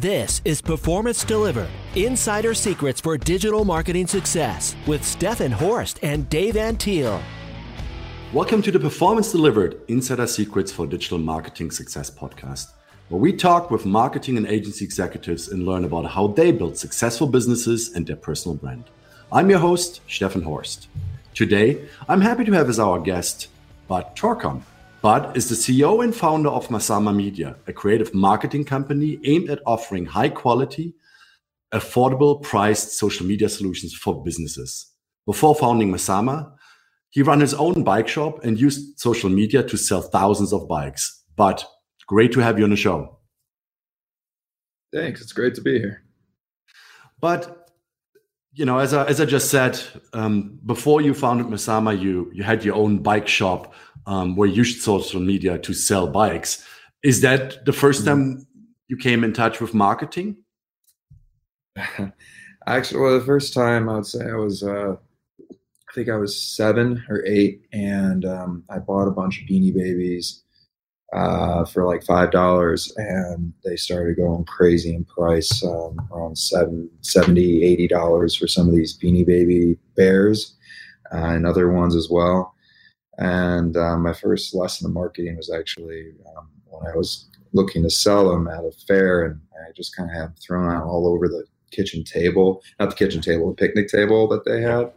This is Performance Delivered Insider Secrets for Digital Marketing Success with Stefan Horst and Dave Antil. Welcome to the Performance Delivered Insider Secrets for Digital Marketing Success podcast, where we talk with marketing and agency executives and learn about how they build successful businesses and their personal brand. I'm your host, Stefan Horst. Today, I'm happy to have as our guest Bart Torkom. Bart is the CEO and founder of Mazama Media, a creative marketing company aimed at offering high quality, affordable priced social media solutions for businesses. Before founding Mazama, he ran his own bike shop and used social media to sell thousands of bikes. But great to have you on the show. Thanks. It's great to be here. But you know, as I, as I just said, um, before you founded Mazama, you you had your own bike shop um, where you used social media to sell bikes. Is that the first mm-hmm. time you came in touch with marketing? Actually, well, the first time I would say I was, uh, I think I was seven or eight, and um, I bought a bunch of Beanie Babies uh, for like five dollars, and they started going crazy in price, um, around seven, 70 80 dollars for some of these Beanie Baby bears uh, and other ones as well. And um, my first lesson in marketing was actually um, when I was looking to sell them at a fair, and I just kind of had them thrown out all over the kitchen table, not the kitchen table, the picnic table that they had.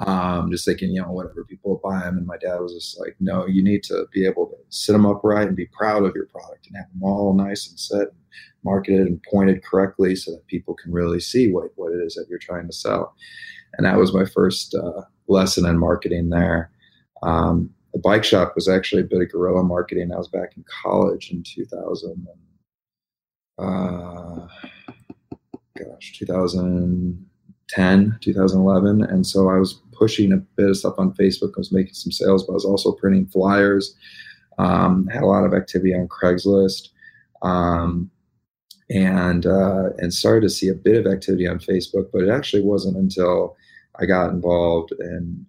Um, just thinking, you know, whatever people buy them. And my dad was just like, no, you need to be able to sit them upright and be proud of your product and have them all nice and set, and marketed and pointed correctly so that people can really see what, what it is that you're trying to sell. And that was my first uh, lesson in marketing there. Um, the bike shop was actually a bit of guerrilla marketing. I was back in college in 2000. Uh, gosh, 2010, 2011. And so I was pushing a bit of stuff on Facebook. I was making some sales, but I was also printing flyers. Um, had a lot of activity on Craigslist. Um, and uh, and started to see a bit of activity on Facebook, but it actually wasn't until I got involved in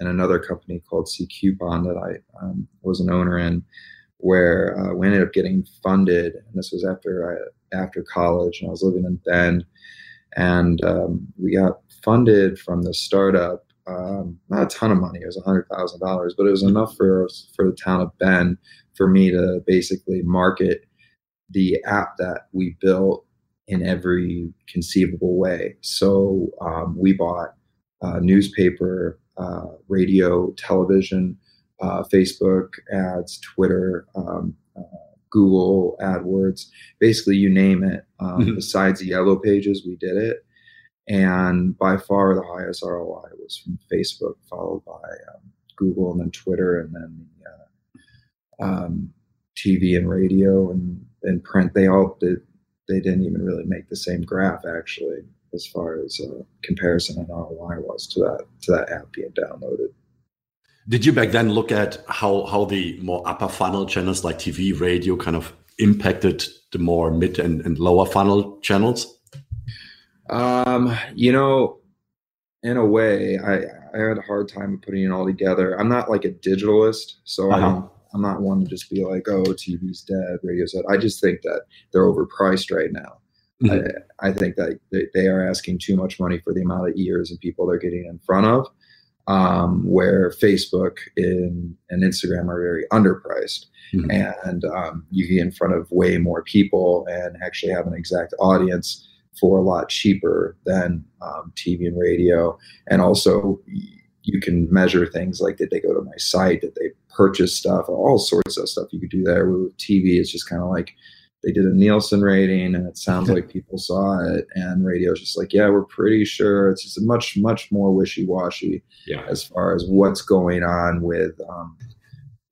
and another company called C Coupon that I um, was an owner in, where uh, we ended up getting funded. And this was after I, after college, and I was living in Bend, and um, we got funded from the startup. Um, not a ton of money; it was hundred thousand dollars, but it was enough for for the town of Bend for me to basically market the app that we built in every conceivable way. So um, we bought a newspaper uh, radio, television, uh, Facebook ads, Twitter, um, uh, Google AdWords, basically you name it. Um, mm-hmm. Besides the yellow pages, we did it. And by far the highest ROI was from Facebook, followed by um, Google and then Twitter and then uh, um, TV and radio and, and print. They all did, they didn't even really make the same graph actually as far as uh, comparison and ROI was to that to that app being downloaded. Did you back then look at how how the more upper funnel channels like TV, radio kind of impacted the more mid and, and lower funnel channels? Um, you know, in a way, I I had a hard time putting it all together. I'm not like a digitalist, so uh-huh. I don't. I'm not one to just be like, oh, TV's dead, radio's dead. I just think that they're overpriced right now. Mm-hmm. I, I, think that they are asking too much money for the amount of ears and people they're getting in front of. Um, where Facebook and, and Instagram are very underpriced, mm-hmm. and um, you get in front of way more people and actually have an exact audience for a lot cheaper than um, TV and radio. And also, you can measure things like did they go to my site, did they purchase stuff, all sorts of stuff you could do there. With TV, it's just kind of like they did a Nielsen rating and it sounds like people saw it and radio's just like, yeah, we're pretty sure it's just much, much more wishy-washy yeah. as far as what's going on with um,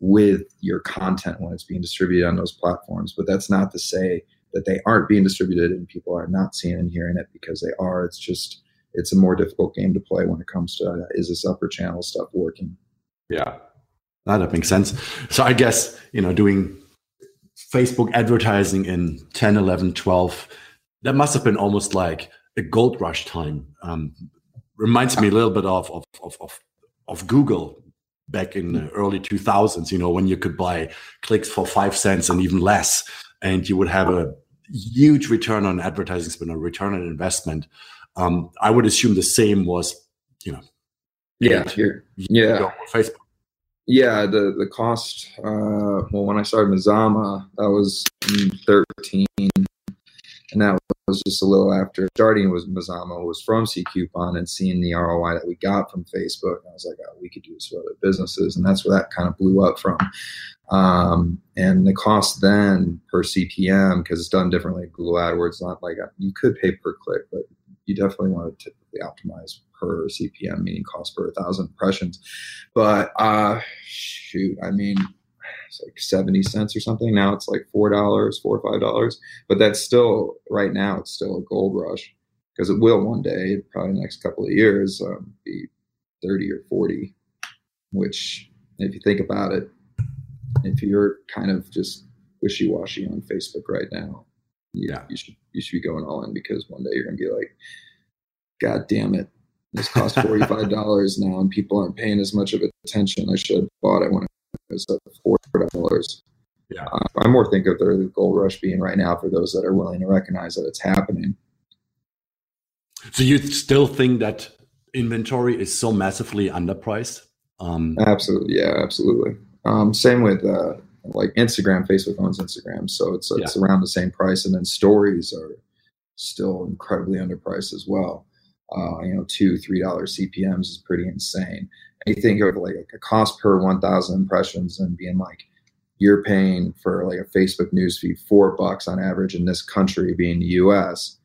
with your content when it's being distributed on those platforms. But that's not to say that they aren't being distributed and people are not seeing and hearing it because they are. It's just it's a more difficult game to play when it comes to uh, is this upper channel stuff working? Yeah. That makes sense. So I guess, you know, doing Facebook advertising in 10, 11, 12, that must have been almost like a gold rush time. Um, reminds me a little bit of, of, of, of, of Google back in the early 2000s, you know, when you could buy clicks for five cents and even less. And you would have a huge return on advertising spend or return on investment. Um, I would assume the same was, you know, yeah, yeah, Facebook. Yeah, the the cost. Uh, well, when I started Mazama, that was thirteen, and that was just a little after starting with Mazama was from C Coupon and seeing the ROI that we got from Facebook. I was like, oh, we could do this for other businesses, and that's where that kind of blew up from. Um, and the cost then per CPM because it's done differently. Google AdWords not like a, you could pay per click, but you definitely want to typically optimize per CPM, meaning cost per thousand impressions. But uh, shoot, I mean, it's like 70 cents or something. Now it's like $4, 4 or $5. But that's still, right now, it's still a gold rush because it will one day, probably next couple of years, um, be 30 or 40, which, if you think about it, if you're kind of just wishy washy on Facebook right now, yeah, you should you should be going all in because one day you're gonna be like, God damn it, this costs forty five dollars now, and people aren't paying as much of attention. I should have bought it when it was at four dollars. Yeah, uh, I more think of the gold rush being right now for those that are willing to recognize that it's happening. So you still think that inventory is so massively underpriced? Um, absolutely, yeah, absolutely. Um, same with uh, like Instagram. Facebook owns Instagram, so it's it's yeah. around the same price, and then stories are still incredibly underpriced as well. Uh, you know, two three dollar CPMS is pretty insane. And you think of like a cost per one thousand impressions and being like you're paying for like a Facebook newsfeed four bucks on average in this country, being the U.S.,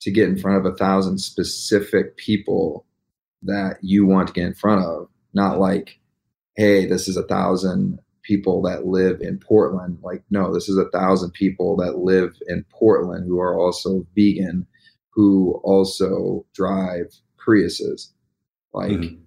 to get in front of a thousand specific people that you want to get in front of, not like hey, this is a thousand people that live in Portland. Like, no, this is a thousand people that live in Portland who are also vegan, who also drive Priuses. Like, mm-hmm.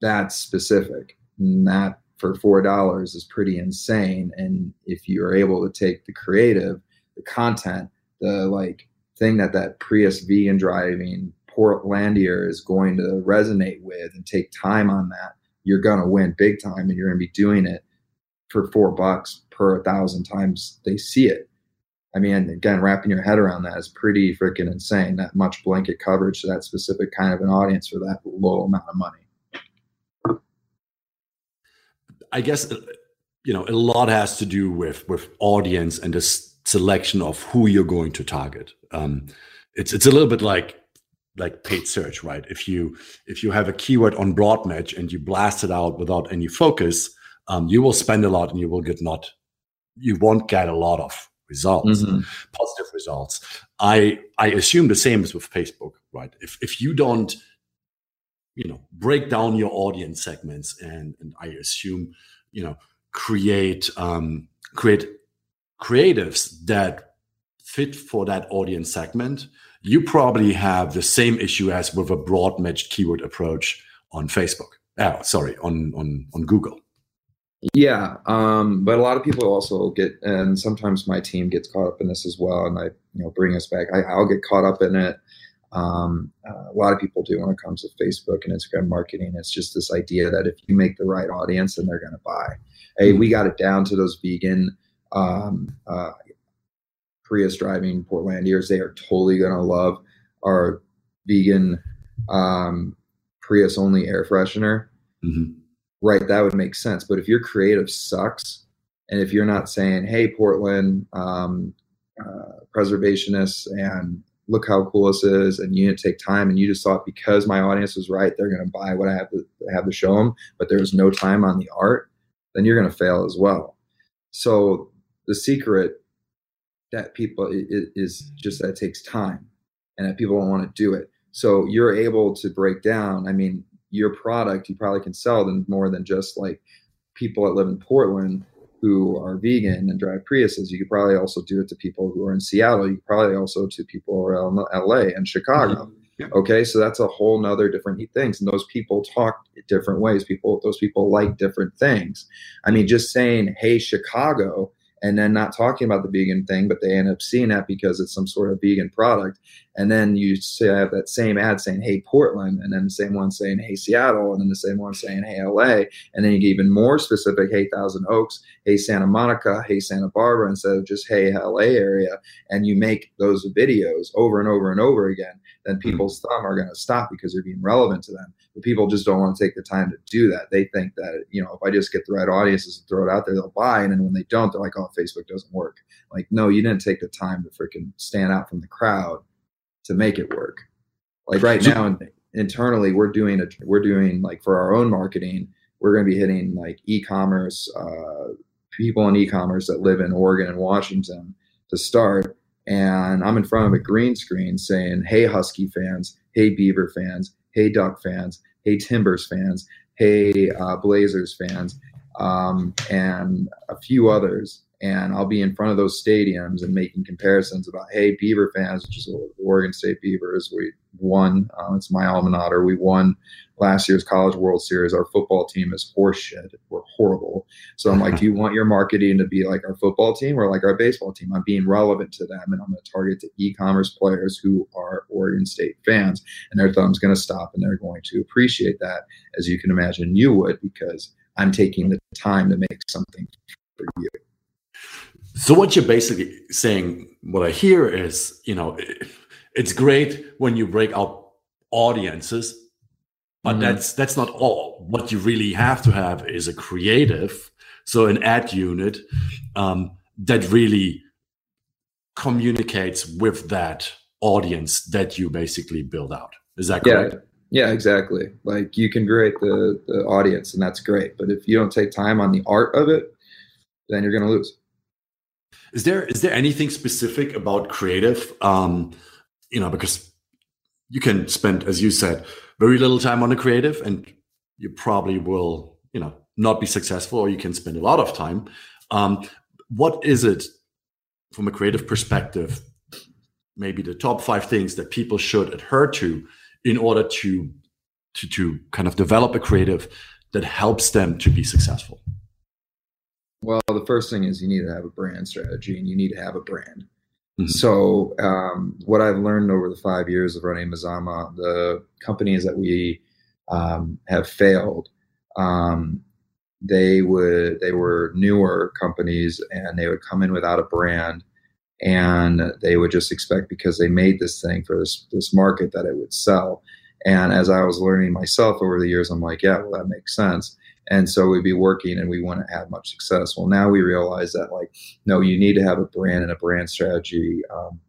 that's specific. And that for four dollars is pretty insane. And if you are able to take the creative, the content, the like thing that that Prius vegan driving Portlandier is going to resonate with and take time on that you're going to win big time and you're going to be doing it for four bucks per thousand times they see it. I mean, again, wrapping your head around that is pretty freaking insane. That much blanket coverage to that specific kind of an audience for that low amount of money. I guess you know a lot has to do with with audience and the selection of who you're going to target. Um, it's it's a little bit like like paid search, right? If you if you have a keyword on broad match and you blast it out without any focus, um, you will spend a lot and you will get not you won't get a lot of results, mm-hmm. positive results. I I assume the same is with Facebook, right? If if you don't you know break down your audience segments and and I assume you know create um, create creatives that fit for that audience segment you probably have the same issue as with a broad matched keyword approach on Facebook. Oh, sorry, on on on Google. Yeah, um, but a lot of people also get, and sometimes my team gets caught up in this as well, and I, you know, bring us back. I, will get caught up in it. Um, uh, a lot of people do when it comes to Facebook and Instagram marketing. It's just this idea that if you make the right audience, then they're going to buy. Hey, we got it down to those vegan um, uh, Prius driving Portlandiers, they are totally going to love our vegan um, Prius only air freshener. Mm-hmm. Right, that would make sense. But if your creative sucks, and if you're not saying, "Hey, Portland um, uh, preservationists," and look how cool this is, and you to take time, and you just thought because my audience was right, they're going to buy what I have to have to show them, but there's no time on the art, then you're going to fail as well. So the secret that people is just that it takes time and that people don't want to do it. So you're able to break down. I mean, your product you probably can sell them more than just like people that live in Portland who are vegan and drive Priuses. You could probably also do it to people who are in Seattle. You could probably also to people around LA and Chicago. Mm-hmm. Yeah. Okay, so that's a whole nother different things, and those people talk different ways. People, those people like different things. I mean, just saying, "Hey, Chicago," and then not talking about the vegan thing, but they end up seeing that because it's some sort of vegan product. and then you say I have that same ad saying "Hey Portland," and then the same one saying "Hey Seattle," and then the same one saying "Hey LA," and then you get even more specific "Hey Thousand Oaks," "Hey Santa Monica," "Hey Santa Barbara," instead of just "Hey LA area," and you make those videos over and over and over again, then hmm. people's thumb are going to stop because they're being relevant to them. But people just don't want to take the time to do that. They think that you know if I just get the right audiences and throw it out there, they'll buy, and then when they don't, they're like, "Oh, Facebook doesn't work." Like, no, you didn't take the time to freaking stand out from the crowd to make it work. Like right now, internally, we're doing a we're doing like for our own marketing, we're going to be hitting like e-commerce uh, people in e-commerce that live in Oregon and Washington to start. And I'm in front of a green screen saying, "Hey Husky fans, hey Beaver fans, hey Duck fans, hey Timbers fans, hey uh, Blazers fans, um, and a few others." And I'll be in front of those stadiums and making comparisons about, hey, Beaver fans, which is Oregon State Beavers, we won. Uh, it's my alma mater. We won last year's College World Series. Our football team is horseshit. We're horrible. So I'm like, do you want your marketing to be like our football team or like our baseball team? I'm being relevant to them, and I'm going to target the e-commerce players who are Oregon State fans, and their thumb's going to stop, and they're going to appreciate that, as you can imagine you would, because I'm taking the time to make something for you. So what you're basically saying, what I hear is, you know, it's great when you break out audiences, but mm-hmm. that's that's not all. What you really have to have is a creative, so an ad unit um, that really communicates with that audience that you basically build out. Is that correct? Yeah. Yeah, exactly. Like you can create the, the audience and that's great. But if you don't take time on the art of it, then you're going to lose. Is there is there anything specific about creative? Um, you know, because you can spend, as you said, very little time on the creative, and you probably will, you know, not be successful, or you can spend a lot of time. Um, what is it from a creative perspective? Maybe the top five things that people should adhere to in order to to to kind of develop a creative that helps them to be successful. Well, the first thing is you need to have a brand strategy and you need to have a brand. Mm-hmm. So, um, what I've learned over the five years of running Mazama, the companies that we um, have failed, um, they would they were newer companies and they would come in without a brand, and they would just expect because they made this thing for this this market that it would sell. And as I was learning myself over the years, I'm like, yeah, well, that makes sense and so we'd be working and we wouldn't have much success. Well now we realize that like no you need to have a brand and a brand strategy um,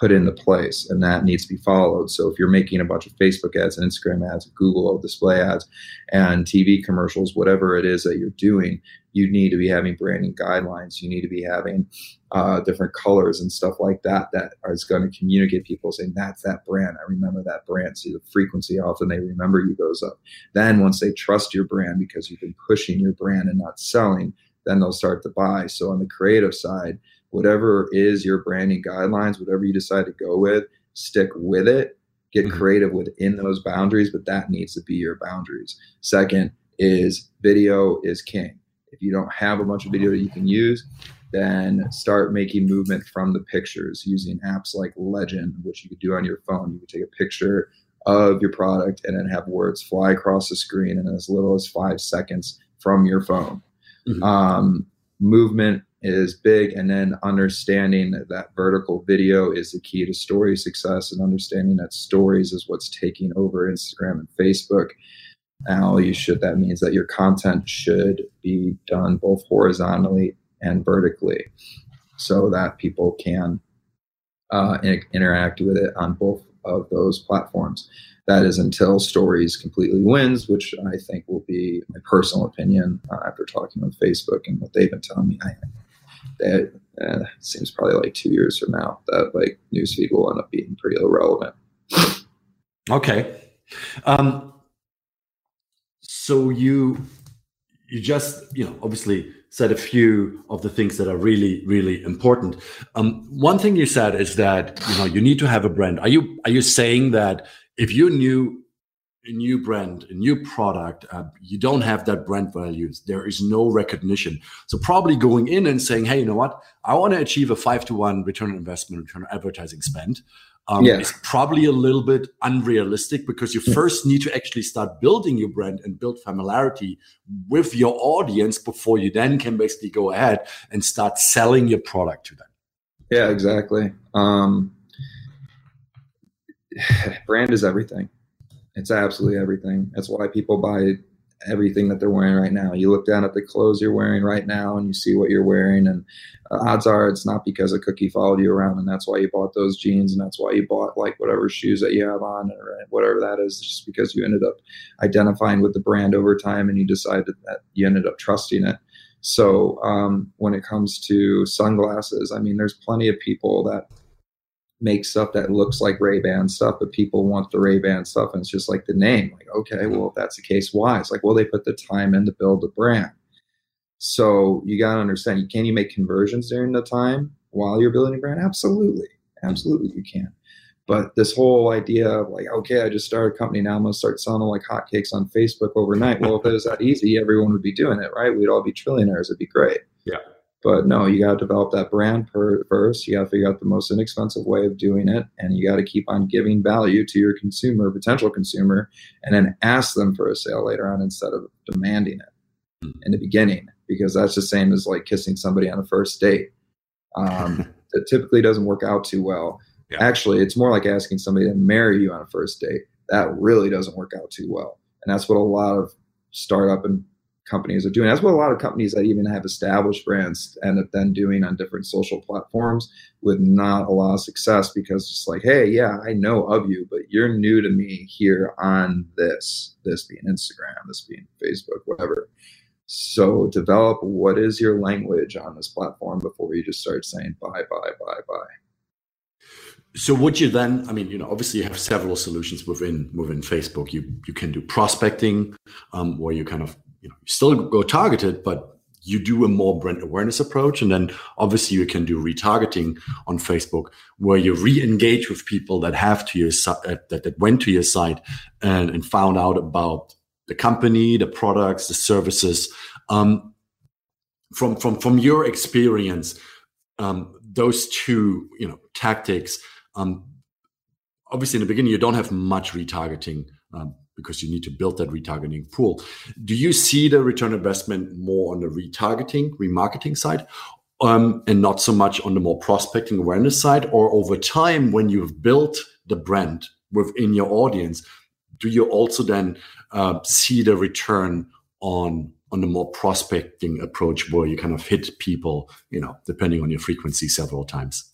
put into place and that needs to be followed. So if you're making a bunch of facebook ads and instagram ads google display ads and tv commercials whatever it is that you're doing you need to be having branding guidelines. You need to be having uh, different colors and stuff like that that is going to communicate people saying that's that brand. I remember that brand. See the frequency often they remember you goes up. Then once they trust your brand because you've been pushing your brand and not selling then they'll start to buy. So on the creative side whatever is your branding guidelines, whatever you decide to go with, stick with it. Get mm-hmm. creative within those boundaries, but that needs to be your boundaries. Second is video is king. If you don't have a bunch of video that you can use, then start making movement from the pictures using apps like Legend, which you could do on your phone. You could take a picture of your product and then have words fly across the screen in as little as five seconds from your phone. Mm-hmm. Um, movement is big and then understanding that, vertical video is the key to story success and understanding that stories is what's taking over instagram and facebook. Now you should that means that your content should be done both horizontally and vertically so that people can uh, interact with it on both of those platforms. That is until stories completely wins which i think will be my personal opinion uh, after talking with facebook and what they've been telling me. I that uh, seems probably like two years from now that like newsfeed will end up being pretty irrelevant. Okay. Um, so you you just you know obviously said a few of the things that are really really important. Um, one thing you said is that you know you need to have a brand. Are you are you saying that if you knew a new brand, a new product, uh, you don't have that brand values. There is no recognition. So probably going in and saying, "Hey, you know what? I want to achieve a five to one return on investment, return on advertising spend. um, yeah. is probably a little bit unrealistic because you first need to actually start building your brand and build familiarity with your audience before you then can basically go ahead and start selling your product to them. Yeah, exactly. Um, brand is everything. It's absolutely everything. That's why people buy everything that they're wearing right now. You look down at the clothes you're wearing right now and you see what you're wearing, and uh, odds are it's not because a cookie followed you around and that's why you bought those jeans and that's why you bought like whatever shoes that you have on or whatever that is, just because you ended up identifying with the brand over time and you decided that you ended up trusting it. So um, when it comes to sunglasses, I mean, there's plenty of people that make stuff that looks like Ray Ban stuff, but people want the Ray Ban stuff, and it's just like the name. Like, okay, mm-hmm. well, if that's the case, why? It's like, well, they put the time in to build the brand. So you got to understand, can you make conversions during the time while you're building a brand? Absolutely, absolutely, you can. But this whole idea of like, okay, I just started a company now, I'm gonna start selling like hotcakes on Facebook overnight. Well, if it was that easy, everyone would be doing it, right? We'd all be trillionaires. It'd be great. Yeah. But no, you got to develop that brand per, first. You got to figure out the most inexpensive way of doing it, and you got to keep on giving value to your consumer, potential consumer, and then ask them for a sale later on instead of demanding it hmm. in the beginning, because that's the same as like kissing somebody on a first date. Um, it typically doesn't work out too well. Yeah. Actually, it's more like asking somebody to marry you on a first date. That really doesn't work out too well, and that's what a lot of startup and companies are doing. That's what a lot of companies that even have established brands end up then doing on different social platforms with not a lot of success because it's like, hey, yeah, I know of you, but you're new to me here on this, this being Instagram, this being Facebook, whatever. So develop what is your language on this platform before you just start saying bye, bye, bye, bye. So would you then? I mean, you know, obviously you have several solutions within within Facebook. You you can do prospecting, um, where you kind of you know, you still go targeted, but you do a more brand awareness approach. And then obviously you can do retargeting on Facebook where you re-engage with people that have to your site, uh, that, that went to your site and, and found out about the company, the products, the services. Um, from, from, from your experience, um, those two, you know, tactics, um, obviously in the beginning, you don't have much retargeting um, because you need to build that retargeting pool. Do you see the return investment more on the retargeting, remarketing side, um, and not so much on the more prospecting awareness side? Or over time, when you've built the brand within your audience, do you also then uh, see the return on on the more prospecting approach where you kind of hit people, you know, depending on your frequency several times?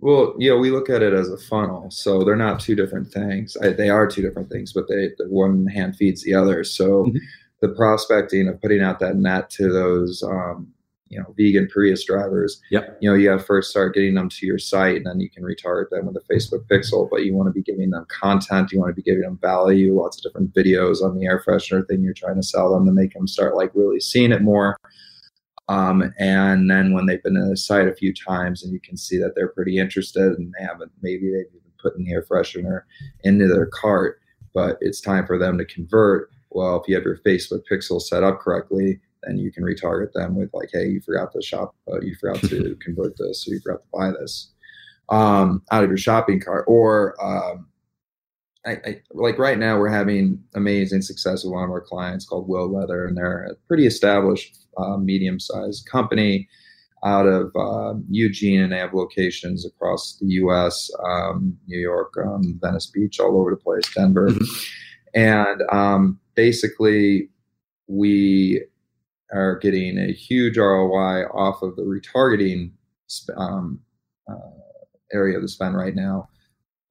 Well, you know, we look at it as a funnel, so they're not two different things. I, they are two different things, but they the one hand feeds the other. So, mm-hmm. the prospecting of putting out that net to those, um, you know, vegan Prius drivers. Yep. You know, you have to first start getting them to your site, and then you can retarget them with a Facebook Pixel. But you want to be giving them content. You want to be giving them value. Lots of different videos on the air freshener thing you're trying to sell them to make them start like really seeing it more. Um, and then when they've been to the site a few times and you can see that they're pretty interested and they haven't, maybe they've even put in the air freshener into their cart, but it's time for them to convert. Well, if you have your Facebook pixel set up correctly, then you can retarget them with like, hey, you forgot to shop, uh, you forgot to convert this, or you forgot to buy this um, out of your shopping cart. Or um, I, I, like right now, we're having amazing success with one of our clients called Will Leather, and they're a pretty established uh, medium sized company out of uh, Eugene, and they have locations across the U.S., um, New York, um, Venice Beach, all over the place, Denver, mm-hmm. and um, basically we are getting a huge ROI off of the retargeting um, uh, area of the spend right now,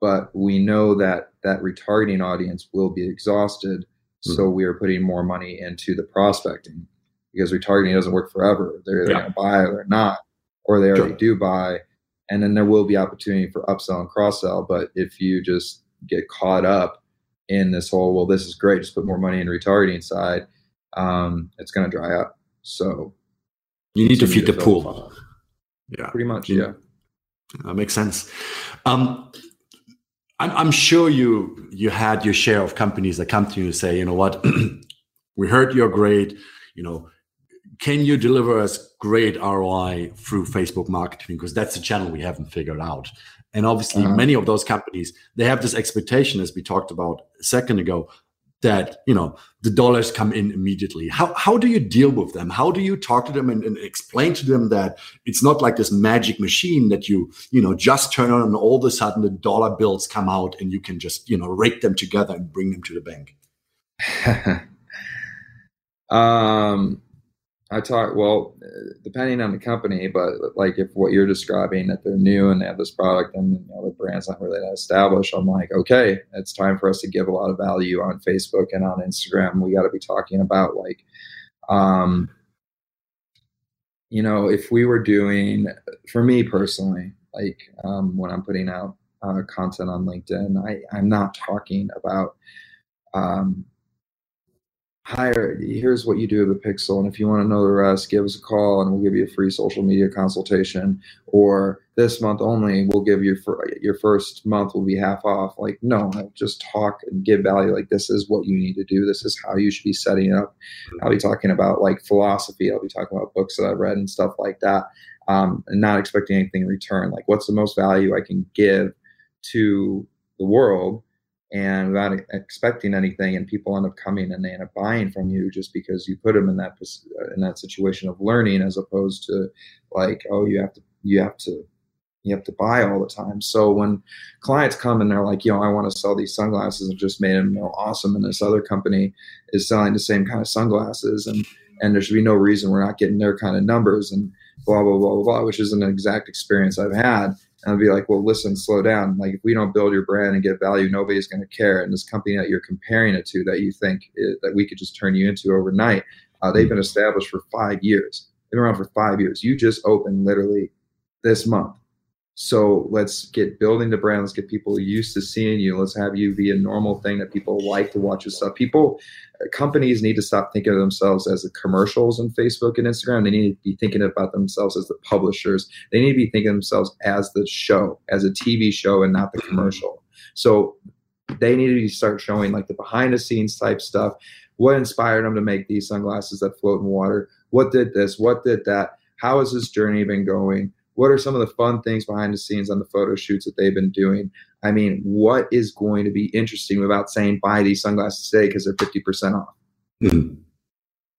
but we know that that retargeting audience will be exhausted, mm-hmm. so we are putting more money into the prospecting because retargeting doesn't work forever. They're, yeah. going to buy or not, or they already sure. do buy. And then there will be opportunity for upsell and cross sell. But if you just get caught up in this whole, well, this is great, just put more money in retargeting side, um, it's going to dry up. So you need to feed the pool. Yeah, pretty much. Yeah, that makes sense. Um, I'm, I'm sure you you had your share of companies that come to you and say, you know what, we heard you're great. You know, can you deliver us great ROI through Facebook marketing? Because that's the channel we haven't figured out. And obviously, uh-huh. many of those companies they have this expectation, as we talked about a second ago, that you know the dollars come in immediately. How, how do you deal with them? How do you talk to them and, and, explain to them that it's not like this magic machine that you you know just turn on and all of a sudden the dollar bills come out and you can just you know rake them together and bring them to the bank? Um I talk well, depending on the company, but like if what you're describing that they're new and they have this product and you know, the brand's not really that established, I'm like, okay, it's time for us to give a lot of value on Facebook and on Instagram. We got to be talking about like, um, you know, if we were doing, for me personally, like um, when I'm putting out uh, content on LinkedIn, I, I'm not talking about um, hire here's what you do with a pixel and if you want to know the rest give us a call and we'll give you a free social media consultation. Or this month only we'll give you for your first month will be half off. Like no just talk and give value like this is what you need to do. This is how you should be setting up. I'll be talking about like philosophy. I'll be talking about books that i've read and stuff like that. Um, and not expecting anything in return. Like what's the most value i can give to the world and without expecting anything and people end up coming and they end up buying from you just because you put them in that in that situation of learning as opposed to like oh you have to you have to you have to buy all the time. So when clients come and they're like you know i want to sell these sunglasses and just made them you know awesome and this other company is selling the same kind of sunglasses and and there should be no reason we're not getting their kind of numbers and blah blah blah blah, blah which is an exact experience i've had and be like, well, listen, slow down. Like, if we don't build your brand and get value, nobody's going to care. And this company that you're comparing it to, that you think that we could just turn you into overnight, uh, they've been established for five years. They've been around for five years. You just opened literally this month. So let's get building the brand. Let's get people used to seeing you. Let's have you be a normal thing that people like to watch your stuff. People, uh, companies need to stop thinking of themselves as the commercials on Facebook and Instagram. They need to be thinking about themselves as the publishers. They need to be thinking of themselves as the show, as a TV show, and not the commercial. So they need to start showing like the behind the scenes type stuff. What inspired them to make these sunglasses that float in water? What did this? What did that? How has this journey been going? What are some of the fun things behind the scenes on the photo shoots that they've been doing? I mean, what is going to be interesting about saying buy these sunglasses today because they're 50% off? Mm-hmm.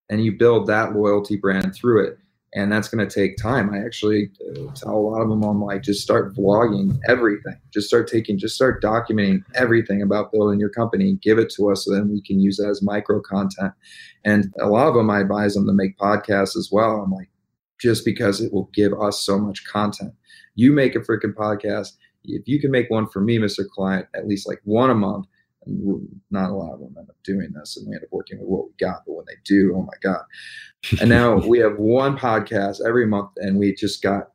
And you build that loyalty brand through it. And that's going to take time. I actually uh, tell a lot of them, I'm like, just start vlogging everything. Just start taking, just start documenting everything about building your company. Give it to us so then we can use it as micro content. And a lot of them, I advise them to make podcasts as well. I'm like, just because it will give us so much content. You make a freaking podcast. If you can make one for me, Mr. Client, at least like one a month, and not a lot of them end up doing this, and we end up working with what we got. But when they do, oh my god! And now we have one podcast every month, and we just got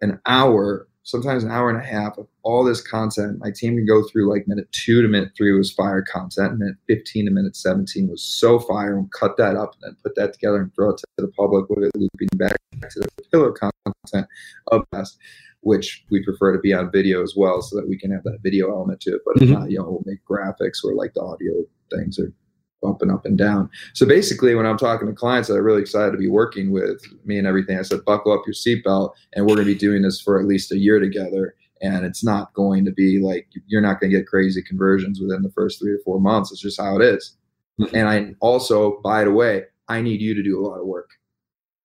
an hour sometimes an hour and a half of all this content. My team can go through like minute two to minute three was fire content, minute 15 to minute 17 was so fire, and cut that up and then put that together and throw it to the public with it looping back to the pillar content of us, which we prefer to be on video as well so that we can have that video element to it. But mm-hmm. if not, you know, we'll make graphics or like the audio things or bumping up and down. So basically, when I'm talking to clients that are really excited to be working with me and everything, I said, buckle up your seatbelt, and we're going to be doing this for at least a year together. And it's not going to be like you're not going to get crazy conversions within the first three or four months. It's just how it is. Mm-hmm. And I also, by the way, I need you to do a lot of work.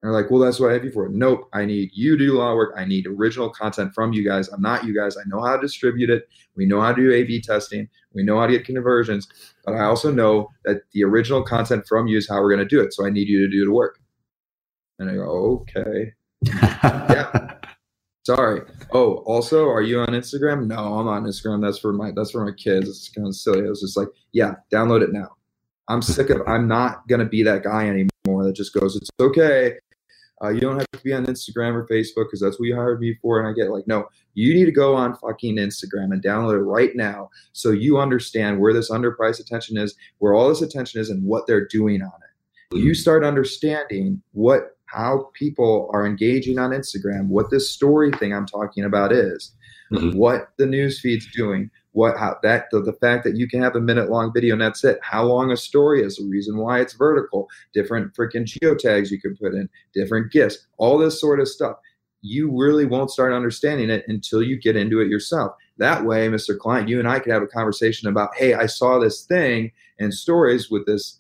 And they're like, well, that's what I have you for. Nope. I need you to do a lot of work. I need original content from you guys. I'm not you guys. I know how to distribute it. We know how to do A B testing. We know how to get conversions. But I also know that the original content from you is how we're going to do it. So I need you to do the work. And I go, okay. yeah. Sorry. Oh, also, are you on Instagram? No, I'm on Instagram. That's for my that's for my kids. It's kind of silly. I was just like, yeah, download it now. I'm sick of I'm not gonna be that guy anymore that just goes, It's okay. Uh, you don't have to be on Instagram or Facebook because that's what you hired me for. And I get like, no, you need to go on fucking Instagram and download it right now so you understand where this underpriced attention is, where all this attention is, and what they're doing on it. Mm-hmm. You start understanding what how people are engaging on Instagram, what this story thing I'm talking about is, mm-hmm. what the news feed's doing, what how that the, the fact that you can have a minute long video and that's it how long a story is the reason why it's vertical different freaking geotags you can put in different gifs all this sort of stuff you really won't start understanding it until you get into it yourself. That way, Mr. Client, you and I could have a conversation about, hey, I saw this thing and stories with this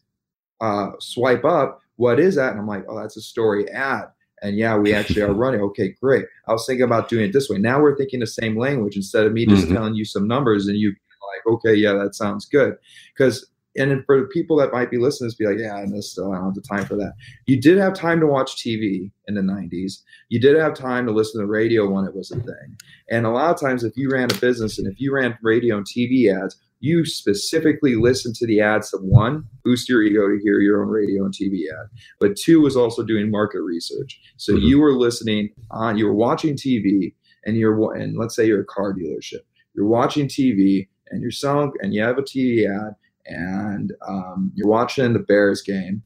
uh, swipe up. What is that? And I'm like, oh, that's a story ad. And yeah, we actually are running. Okay, great. I was thinking about doing it this way. Now we're thinking the same language instead of me just mm-hmm. telling you some numbers and you like, okay, yeah, that sounds good. Because and for the people that might be listening, be like, yeah, I missed. Uh, I don't have the time for that. You did have time to watch TV in the '90s. You did have time to listen to radio when it was a thing. And a lot of times, if you ran a business and if you ran radio and TV ads, you specifically listened to the ads of one boost your ego to hear your own radio and TV ad, but two was also doing market research. So mm-hmm. you were listening on, you were watching TV, and you're and let's say you're a car dealership. You're watching TV and you're selling, and you have a TV ad and um, you're watching the Bears game,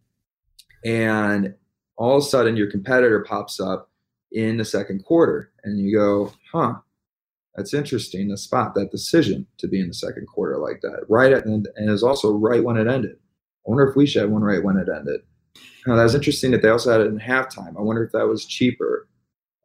and all of a sudden your competitor pops up in the second quarter, and you go, "Huh, that's interesting to spot that decision to be in the second quarter like that, right at and, and is also right when it ended. I wonder if we should have one right when it ended. Now that was interesting that they also had it in halftime. I wonder if that was cheaper.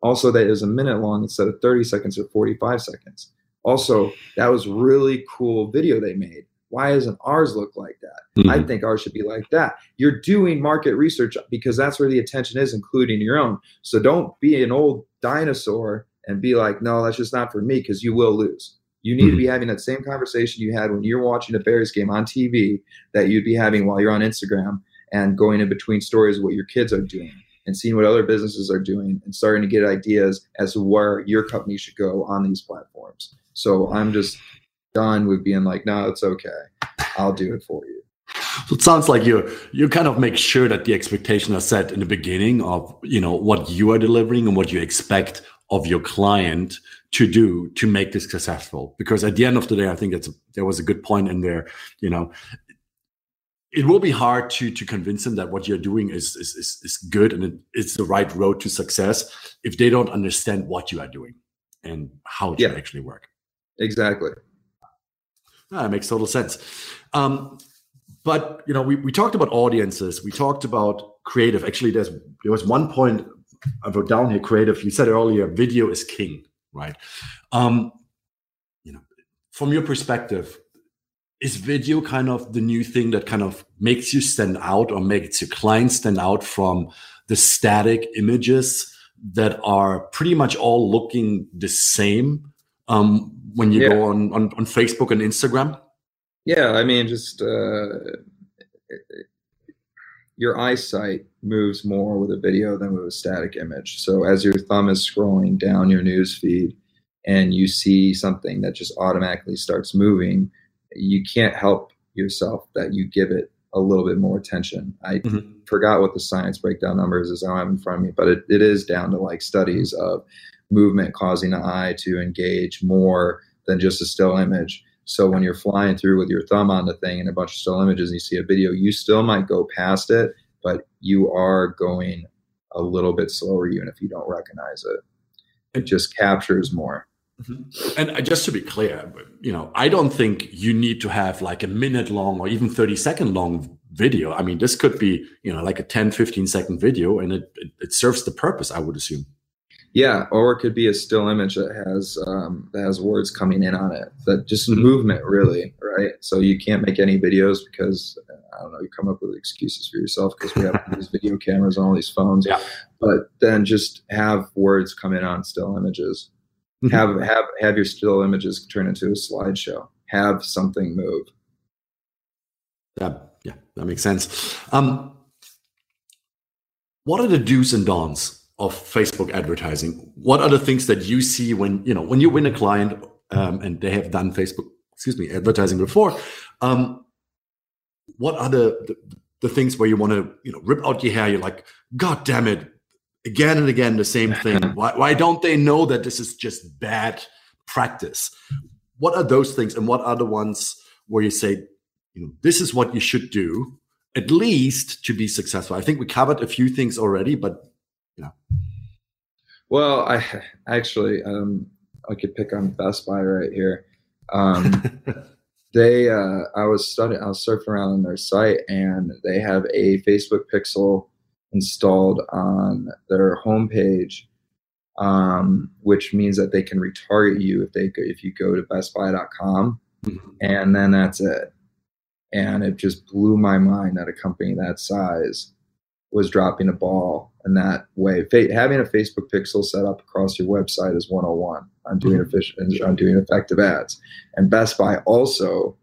Also, that it was a minute long instead of 30 seconds or 45 seconds. Also, that was really cool video they made why doesn't ours look like that? Mm-hmm. I think ours should be like that. You're doing market research because that's where the attention is, including your own. So don't be an old dinosaur and be like, no, that's just not for me because you will lose. You need to be hmm. having that same conversation you had when you're watching a Bears game on TV that you'd be having while you're on Instagram and going in between stories of what your kids are doing and seeing what other businesses are doing and starting to get ideas as to where your company should go on these platforms. So I'm just done with being like, no, it's okay. I'll do it for you. So it sounds like you you kind of make sure that the expectations are set in the beginning of you know what you are delivering and what you expect of your client to do to make this successful. Because at the end of the day, I think that's a, there was a good point in there. You know, it will be hard to to convince them that what you're doing is is is, is good and it, it's the right road to success if they don't understand what you are doing and how it yeah. should actually work. Exactly. That makes total sense. Um, but you know, we, we talked about audiences. We talked about creative. Actually, there's there was one point I wrote down here. Creative. You said earlier, video is king, right? Um, you know, from your perspective, is video kind of the new thing that kind of makes you stand out or makes your clients stand out from the static images that are pretty much all looking the same um, when you yeah. go on, on, on Facebook and Instagram? Yeah, I mean, just uh, your eyesight moves more with a video than with a static image. So as your thumb is scrolling down your news feed and you see something that just automatically starts moving, you can't help yourself that you give it a little bit more attention. I mm-hmm. forgot what the science breakdown numbers is. I have in front of me, but it, it is down to like studies of movement causing the eye to engage more than just a still image. So when you're flying through with your thumb on the thing and a bunch of still images and you see a video, you still might go past it, but you are going a little bit slower even if you don't recognize it. It just captures more. Mm-hmm. And uh, just to be clear, you know, I don't think you need to have like a minute long or even 30 second long video. I mean, this could be, you know, like a 10, 15 second video and it, it, it serves the purpose, I would assume. Yeah, or it could be a still image that has um, that has words coming in on it. That just mm-hmm. movement, really, right? So you can't make any videos because I don't know. You come up with excuses for yourself because we have these video cameras on all these phones. Yeah. But then just have words come in on still images. Mm-hmm. Have have have your still images turn into a slideshow. Have something move. Yeah, yeah, that makes sense. Um, what are the do's and don'ts of Facebook advertising? What are the things that you see when you know when you win a client um, and they have done Facebook, excuse me, advertising before? Um, what are the, the, the things where you want to you know rip out your hair? You're like, God damn it, again and again the same thing. why, why don't they know that this is just bad practice? What are those things, and what are the ones where you say, you know, this is what you should do at least to be successful? I think we covered a few things already, but yeah. Well, I actually um, I could pick on Best Buy right here. Um, they uh, I was studying I was surfing around on their site and they have a Facebook Pixel installed on their homepage um, which means that they can retarget you if they if you go to bestbuy.com mm-hmm. and then that's it. And it just blew my mind that a company that size was dropping a ball in that way. Fa- having a Facebook pixel set up across your website is 101 on doing mm-hmm. efficient on doing effective ads. And Best Buy also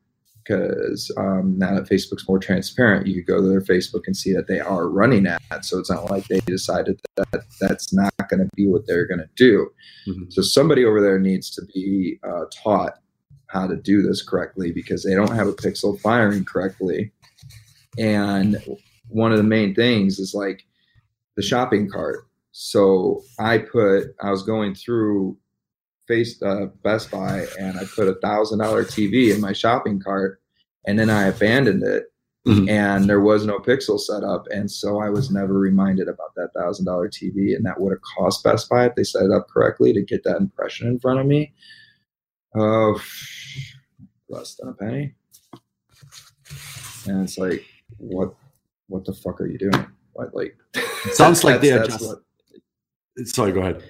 because um, now that Facebook's more transparent, you could go to their Facebook and see that they are running ads. So it's not like they decided that that's not going to be what they're going to do. Mm-hmm. So somebody over there needs to be uh, taught how to do this correctly because they don't have a pixel firing correctly. And one of the main things is like the shopping cart. So I put, I was going through face uh, Best Buy and I put a thousand dollar TV in my shopping cart and then I abandoned it mm-hmm. and there was no pixel set up. And so I was never reminded about that thousand dollar TV and that would have cost Best Buy if they set it up correctly to get that impression in front of me. Oh, less than a penny. And it's like, what, what the fuck are you doing? What, like, sounds like they are just. What, sorry, go ahead.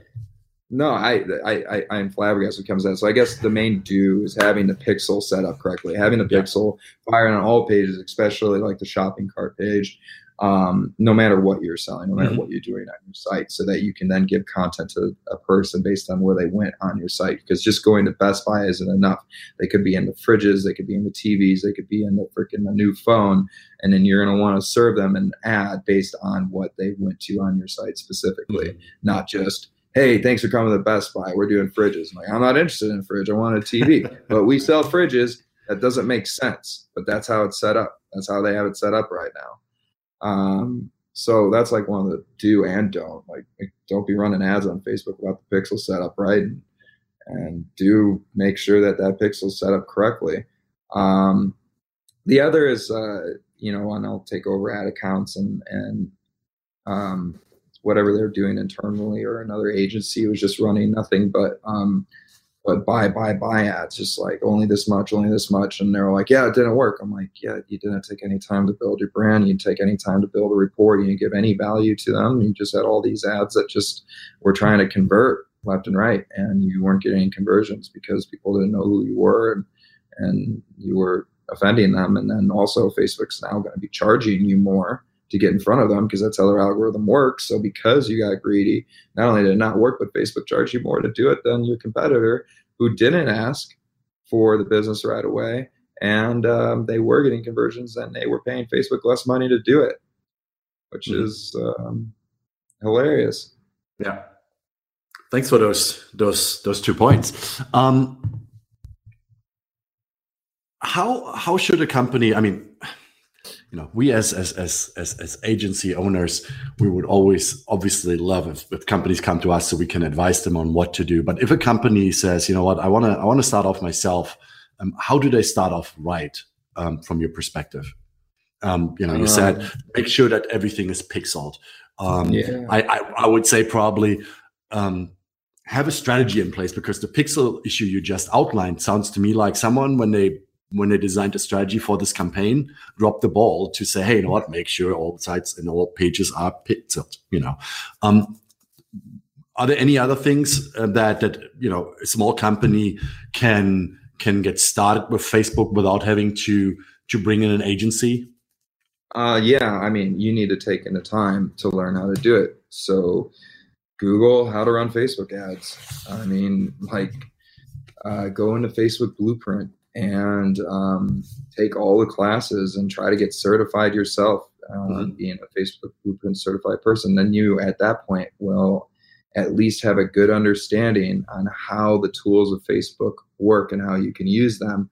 No, I, I, I, am flabbergasted when it comes to that. So I guess the main do is having the pixel set up correctly, having the pixel firing on all pages, especially like the shopping cart page, um, no matter what you're selling, no matter mm-hmm. what you're doing on your site, so that you can then give content to a person based on where they went on your site. Because just going to Best Buy isn't enough. They could be in the fridges, they could be in the TVs, they could be in the freaking the new phone, and then you're going to want to serve them an ad based on what they went to on your site specifically, mm-hmm. not just hey, thanks for coming to Best Buy. We're doing fridges. I'm like, I'm not interested in a fridge. I want a TV. but we sell fridges. That doesn't make sense. But that's how it's set up. That's how they have it set up right now. Um, so that's like one of the do and don't. Like, don't be running ads on Facebook without the pixel set up right, and, and do make sure that that pixel's set up correctly. Um, the other is, uh, you know, and I'll take over ad accounts and and um, whatever they're doing internally or another agency was just running nothing but um, but buy buy buy ads just like only this much only this much. And they're like yeah it didn't work. I'm like yeah you didn't take any time to build your brand. You take any time to build a report. You didn't give any value to them. You just had all these ads that just were trying to convert left and right and you weren't getting conversions because people didn't know who you were and, and you were offending them. And then also facebook's now going to be charging you more to get in front of them because that's how their algorithm works. So because you got greedy, not only did it not work, but Facebook charged you more to do it than your competitor who didn't ask for the business right away. And um, they were getting conversions and they were paying Facebook less money to do it, which mm-hmm. is um, hilarious. Yeah. Thanks for those those those two points. Um, how how should a company? I mean, you know we as as as as, as agency owners we would always obviously love if, if companies come to us so we can advise them on what to do. But if a company says you know what? I want to i want to start off myself um, how do they start off right um, from your perspective? Um, you know you said um, make sure that everything is pixeled. Um, yeah. I, I, I would say probably um, have a strategy in place because the pixel issue you just outlined sounds to me like someone when they when they designed a strategy for this campaign, dropped the ball to say, hey, you know what, make sure all sites and all pages are pixeled, you know. Um, are there any other things uh, that that you know a small company can can get started with Facebook without having to to bring in an agency? Uh, yeah, I mean, you need to take in the time to learn how to do it. So, Google how to run Facebook ads. I mean, like, uh, go into Facebook Blueprint and um, take all the classes and try to get certified yourself, uh, mm-hmm. being a Facebook Blueprint certified person. Then you, at that point, will at least have a good understanding on how the tools of Facebook work and how you can use them.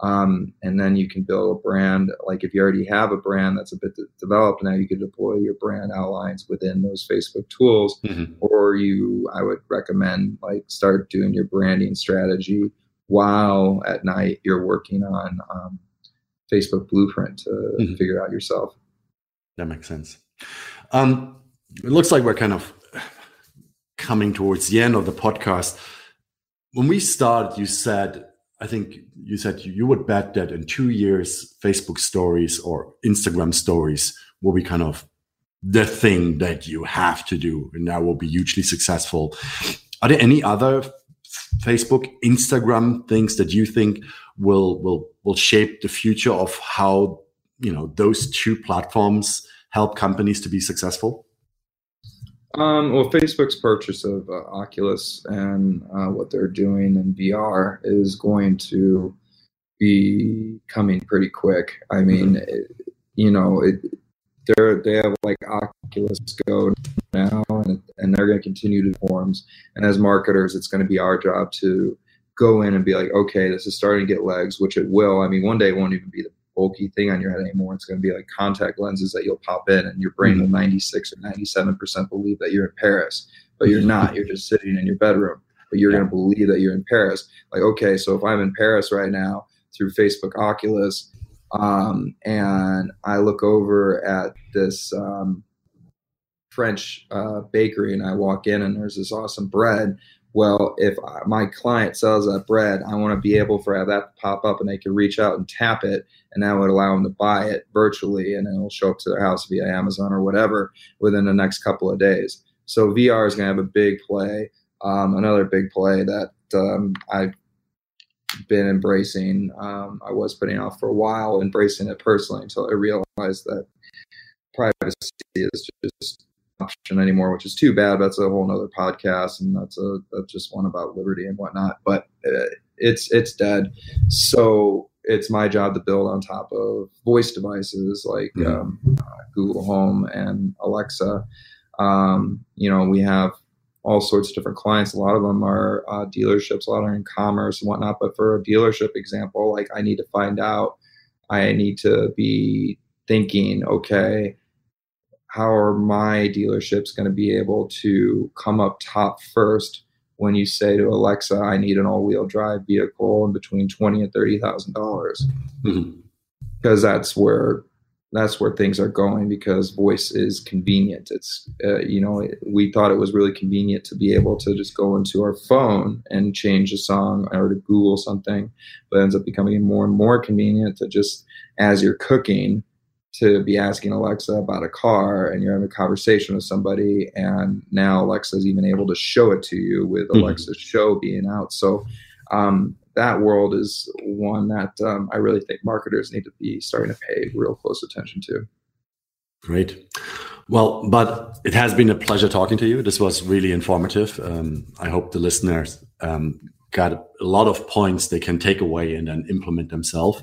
Um, and then you can build a brand. Like if you already have a brand that's a bit developed now, you can deploy your brand outlines within those Facebook tools. Mm-hmm. Or you, I would recommend like start doing your branding strategy while at night you're working on um, Facebook Blueprint to mm-hmm. figure out yourself. That makes sense. Um, it looks like we're kind of coming towards the end of the podcast. When we started, you said, I think you said you would bet that in two years, Facebook stories or Instagram stories will be kind of the thing that you have to do and that will be hugely successful. Are there any other Facebook, Instagram things that you think will will will shape the future of how you know those two platforms help companies to be successful? Um, well, Facebook's purchase of uh, Oculus and uh, what they're doing in VR is going to be coming pretty quick. I mean, mm-hmm. it, you know, it, they're they have like Oculus Go now, and, and they're going to continue to forms. And as marketers, it's going to be our job to go in and be like, okay, this is starting to get legs, which it will. I mean, one day it won't even be the bulky thing on your head anymore. It's going to be like contact lenses that you'll pop in, and your brain will mm-hmm. 96 or 97 percent believe that you're in Paris, but you're not. You're just sitting in your bedroom, but you're going to believe that you're in Paris. Like, okay, so if I'm in Paris right now through Facebook Oculus, um, and I look over at this um, French uh, bakery, and I walk in, and there's this awesome bread well, if my client sells that bread, I want to be able for have that pop up and they can reach out and tap it, and that would allow them to buy it virtually, and it'll show up to their house via Amazon or whatever within the next couple of days. So VR is going to have a big play. Um, another big play that um, I've been embracing. Um, I was putting off for a while, embracing it personally until I realized that privacy is just option anymore, which is too bad. That's a whole nother podcast, and that's a that's just one about liberty and whatnot. But uh, it's it's dead. So it's my job to build on top of voice devices like um, uh, Google Home and Alexa. Um, you know, we have all sorts of different clients. A lot of them are uh, dealerships, a lot are in commerce and whatnot. But for a dealership example, like I need to find out, I need to be thinking, okay, how are my dealerships going to be able to come up top first when you say to Alexa, I need an all-wheel drive vehicle in between twenty and thirty thousand dollars, mm-hmm. because that's where that's where things are going. Because voice is convenient. It's uh, you know we thought it was really convenient to be able to just go into our phone and change a song or to Google something, but it ends up becoming more and more convenient to just as you're cooking to be asking Alexa about a car and you're having a conversation with somebody and now Alexa's even able to show it to you with mm-hmm. Alexa's show being out. So um, that world is one that um, I really think marketers need to be starting to pay real close attention to. Great. Well, Bart it has been a pleasure talking to you. This was really informative. Um, I hope the listeners um, got a lot of points they can take away and then implement themselves.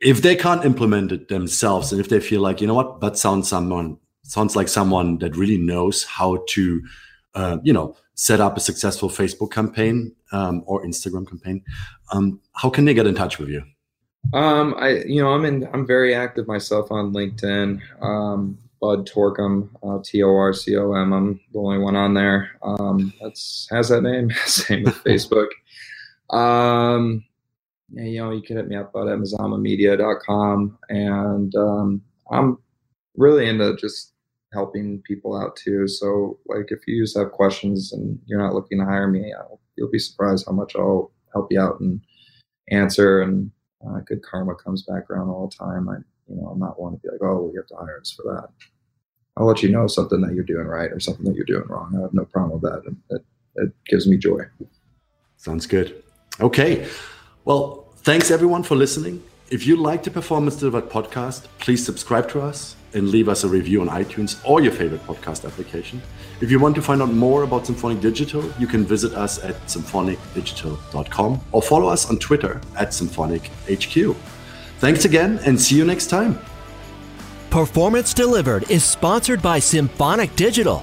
If they can't implement it themselves and if they feel like you know what that sounds someone sounds like someone that really knows how to uh, you know set up a successful facebook campaign um, or instagram campaign um, how can they get in touch with you? Um, i you know i'm in i'm very active myself on linkedin um, Bart Torcom uh, t-o-r-c-o-m i'm the only one on there. Um, that's has that name same with facebook. Um, you know, you can hit me up at mazamamedia.com. And um, I'm really into just helping people out too. So, like, if you just have questions and you're not looking to hire me, I'll, you'll be surprised how much I'll help you out and answer. And uh, good karma comes back around all the time. I, you know, I'm not one to be like, oh, we have to hire us for that. I'll let you know something that you're doing right or something that you're doing wrong. I have no problem with that. It, it, it gives me joy. Sounds good. Okay. Well, thanks everyone for listening. If you like the Performance Delivered podcast, please subscribe to us and leave us a review on iTunes or your favorite podcast application. If you want to find out more about Symphonic Digital, you can visit us at symphonicdigital.com or follow us on Twitter at SymphonicHQ. Thanks again and see you next time. Performance Delivered is sponsored by Symphonic Digital.